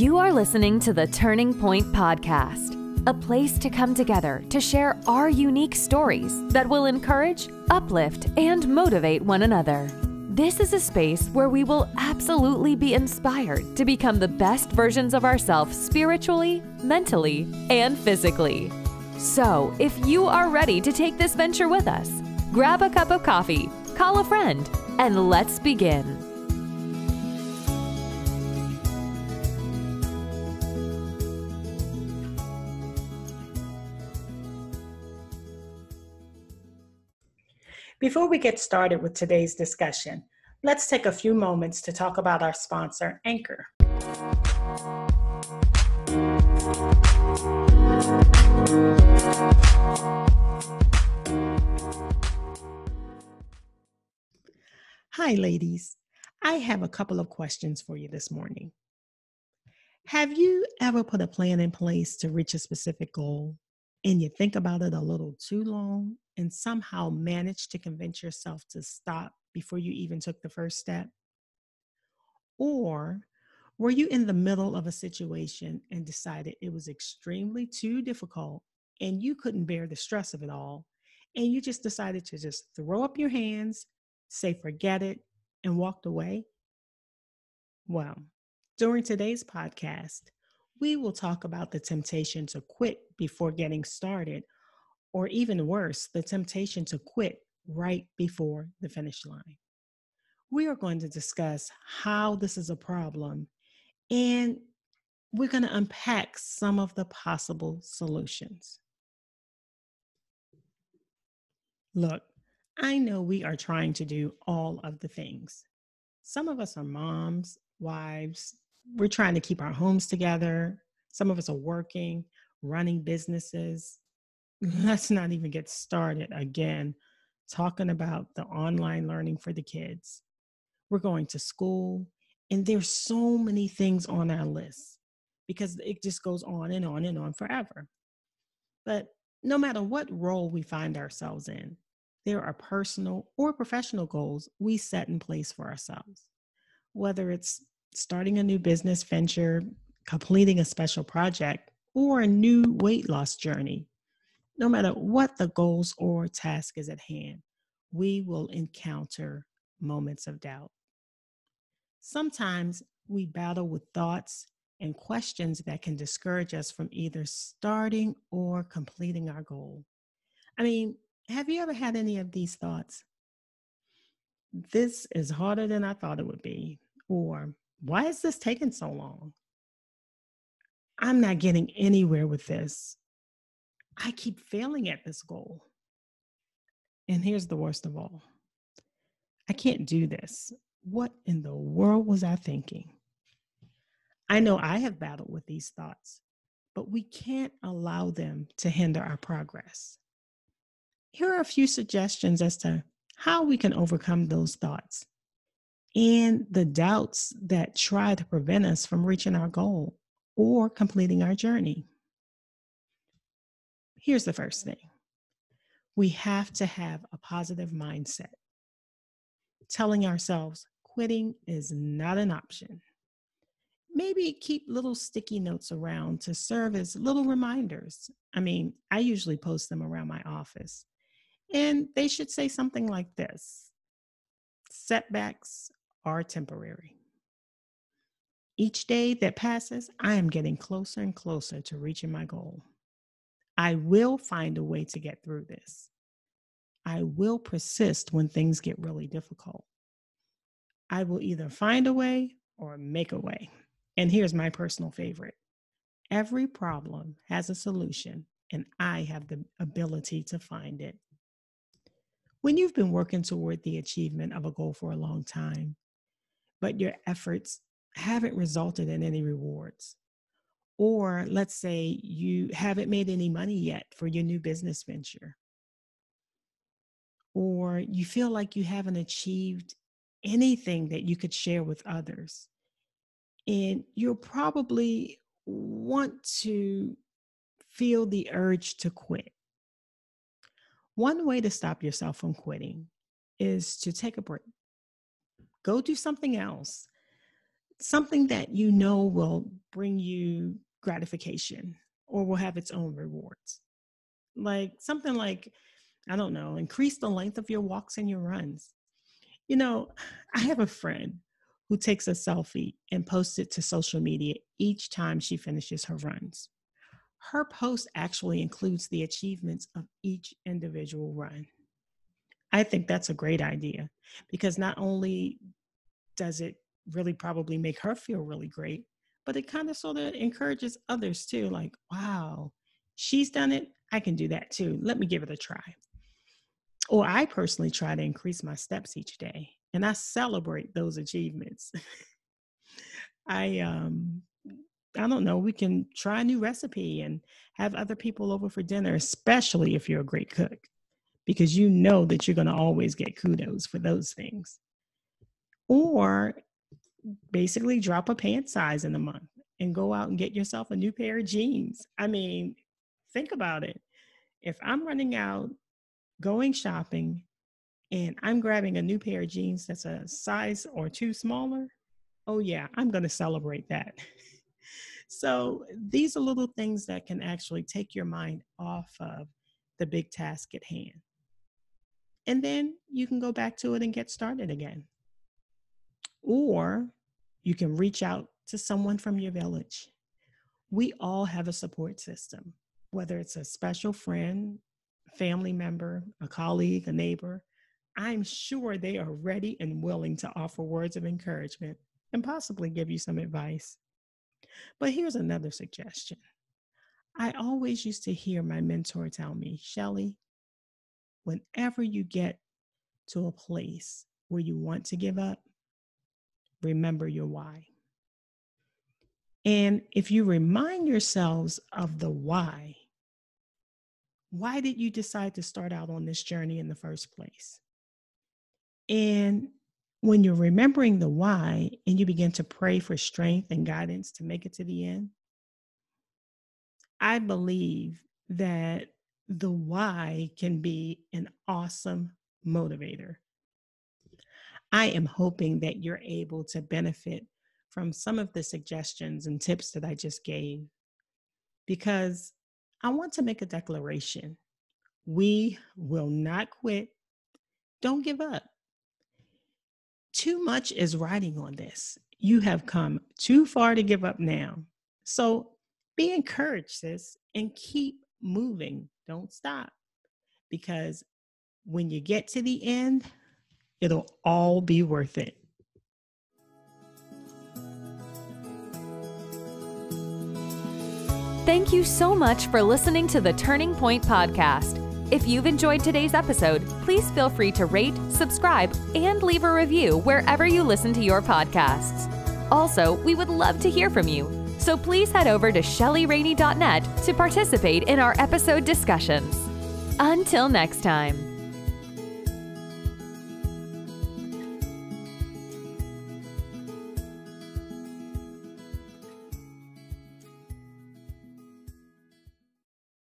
You are listening to the Turning Point Podcast, a place to come together to share our unique stories that will encourage, uplift, and motivate one another. This is a space where we will absolutely be inspired to become the best versions of ourselves spiritually, mentally, and physically. So, if you are ready to take this venture with us, grab a cup of coffee, call a friend, and let's begin. Before we get started with today's discussion, let's take a few moments to talk about our sponsor, Anchor. Hi, ladies. I have a couple of questions for you this morning. Have you ever put a plan in place to reach a specific goal and you think about it a little too long and somehow manage to convince yourself to stop before you even took the first step? Or were you in the middle of a situation and decided it was extremely too difficult and you couldn't bear the stress of it all? And you just decided to just throw up your hands, say, forget it, and walked away? Well, during today's podcast, we will talk about the temptation to quit before getting started, or even worse, the temptation to quit right before the finish line. We are going to discuss how this is a problem and we're going to unpack some of the possible solutions. Look, I know we are trying to do all of the things. Some of us are moms, wives, we're trying to keep our homes together. Some of us are working, running businesses. Let's not even get started again talking about the online learning for the kids. We're going to school, and there's so many things on our list because it just goes on and on and on forever. But no matter what role we find ourselves in, there are personal or professional goals we set in place for ourselves. Whether it's starting a new business venture, completing a special project, or a new weight loss journey. No matter what the goals or task is at hand, we will encounter moments of doubt. Sometimes we battle with thoughts and questions that can discourage us from either starting or completing our goal. I mean, have you ever had any of these thoughts? This is harder than I thought it would be. Or why is this taking so long? I'm not getting anywhere with this. I keep failing at this goal. And here's the worst of all I can't do this. What in the world was I thinking? I know I have battled with these thoughts, but we can't allow them to hinder our progress. Here are a few suggestions as to how we can overcome those thoughts and the doubts that try to prevent us from reaching our goal or completing our journey. Here's the first thing we have to have a positive mindset, telling ourselves quitting is not an option. Maybe keep little sticky notes around to serve as little reminders. I mean, I usually post them around my office, and they should say something like this Setbacks are temporary. Each day that passes, I am getting closer and closer to reaching my goal. I will find a way to get through this. I will persist when things get really difficult. I will either find a way or make a way. And here's my personal favorite every problem has a solution, and I have the ability to find it. When you've been working toward the achievement of a goal for a long time, but your efforts haven't resulted in any rewards. Or let's say you haven't made any money yet for your new business venture. Or you feel like you haven't achieved anything that you could share with others. And you'll probably want to feel the urge to quit. One way to stop yourself from quitting is to take a break. Go do something else, something that you know will bring you gratification or will have its own rewards. Like something like, I don't know, increase the length of your walks and your runs. You know, I have a friend who takes a selfie and posts it to social media each time she finishes her runs. Her post actually includes the achievements of each individual run. I think that's a great idea because not only does it really probably make her feel really great, but it kind of sort of encourages others too. Like, wow, she's done it. I can do that too. Let me give it a try. Or I personally try to increase my steps each day and I celebrate those achievements. I um I don't know, we can try a new recipe and have other people over for dinner, especially if you're a great cook, because you know that you're going to always get kudos for those things. Or basically drop a pant size in a month and go out and get yourself a new pair of jeans. I mean, think about it. If I'm running out, going shopping, and I'm grabbing a new pair of jeans that's a size or two smaller, oh, yeah, I'm going to celebrate that. so these are little things that can actually take your mind off of the big task at hand. And then you can go back to it and get started again. Or you can reach out to someone from your village. We all have a support system, whether it's a special friend, family member, a colleague, a neighbor. I'm sure they are ready and willing to offer words of encouragement and possibly give you some advice. But here's another suggestion. I always used to hear my mentor tell me, Shelly, whenever you get to a place where you want to give up, remember your why. And if you remind yourselves of the why, why did you decide to start out on this journey in the first place? And when you're remembering the why and you begin to pray for strength and guidance to make it to the end, I believe that the why can be an awesome motivator I am hoping that you're able to benefit from some of the suggestions and tips that I just gave because I want to make a declaration. We will not quit. Don't give up. Too much is riding on this. You have come too far to give up now. So be encouraged, sis, and keep moving. Don't stop. Because when you get to the end, It'll all be worth it. Thank you so much for listening to the Turning Point Podcast. If you've enjoyed today's episode, please feel free to rate, subscribe, and leave a review wherever you listen to your podcasts. Also, we would love to hear from you, so please head over to shellyrainey.net to participate in our episode discussions. Until next time.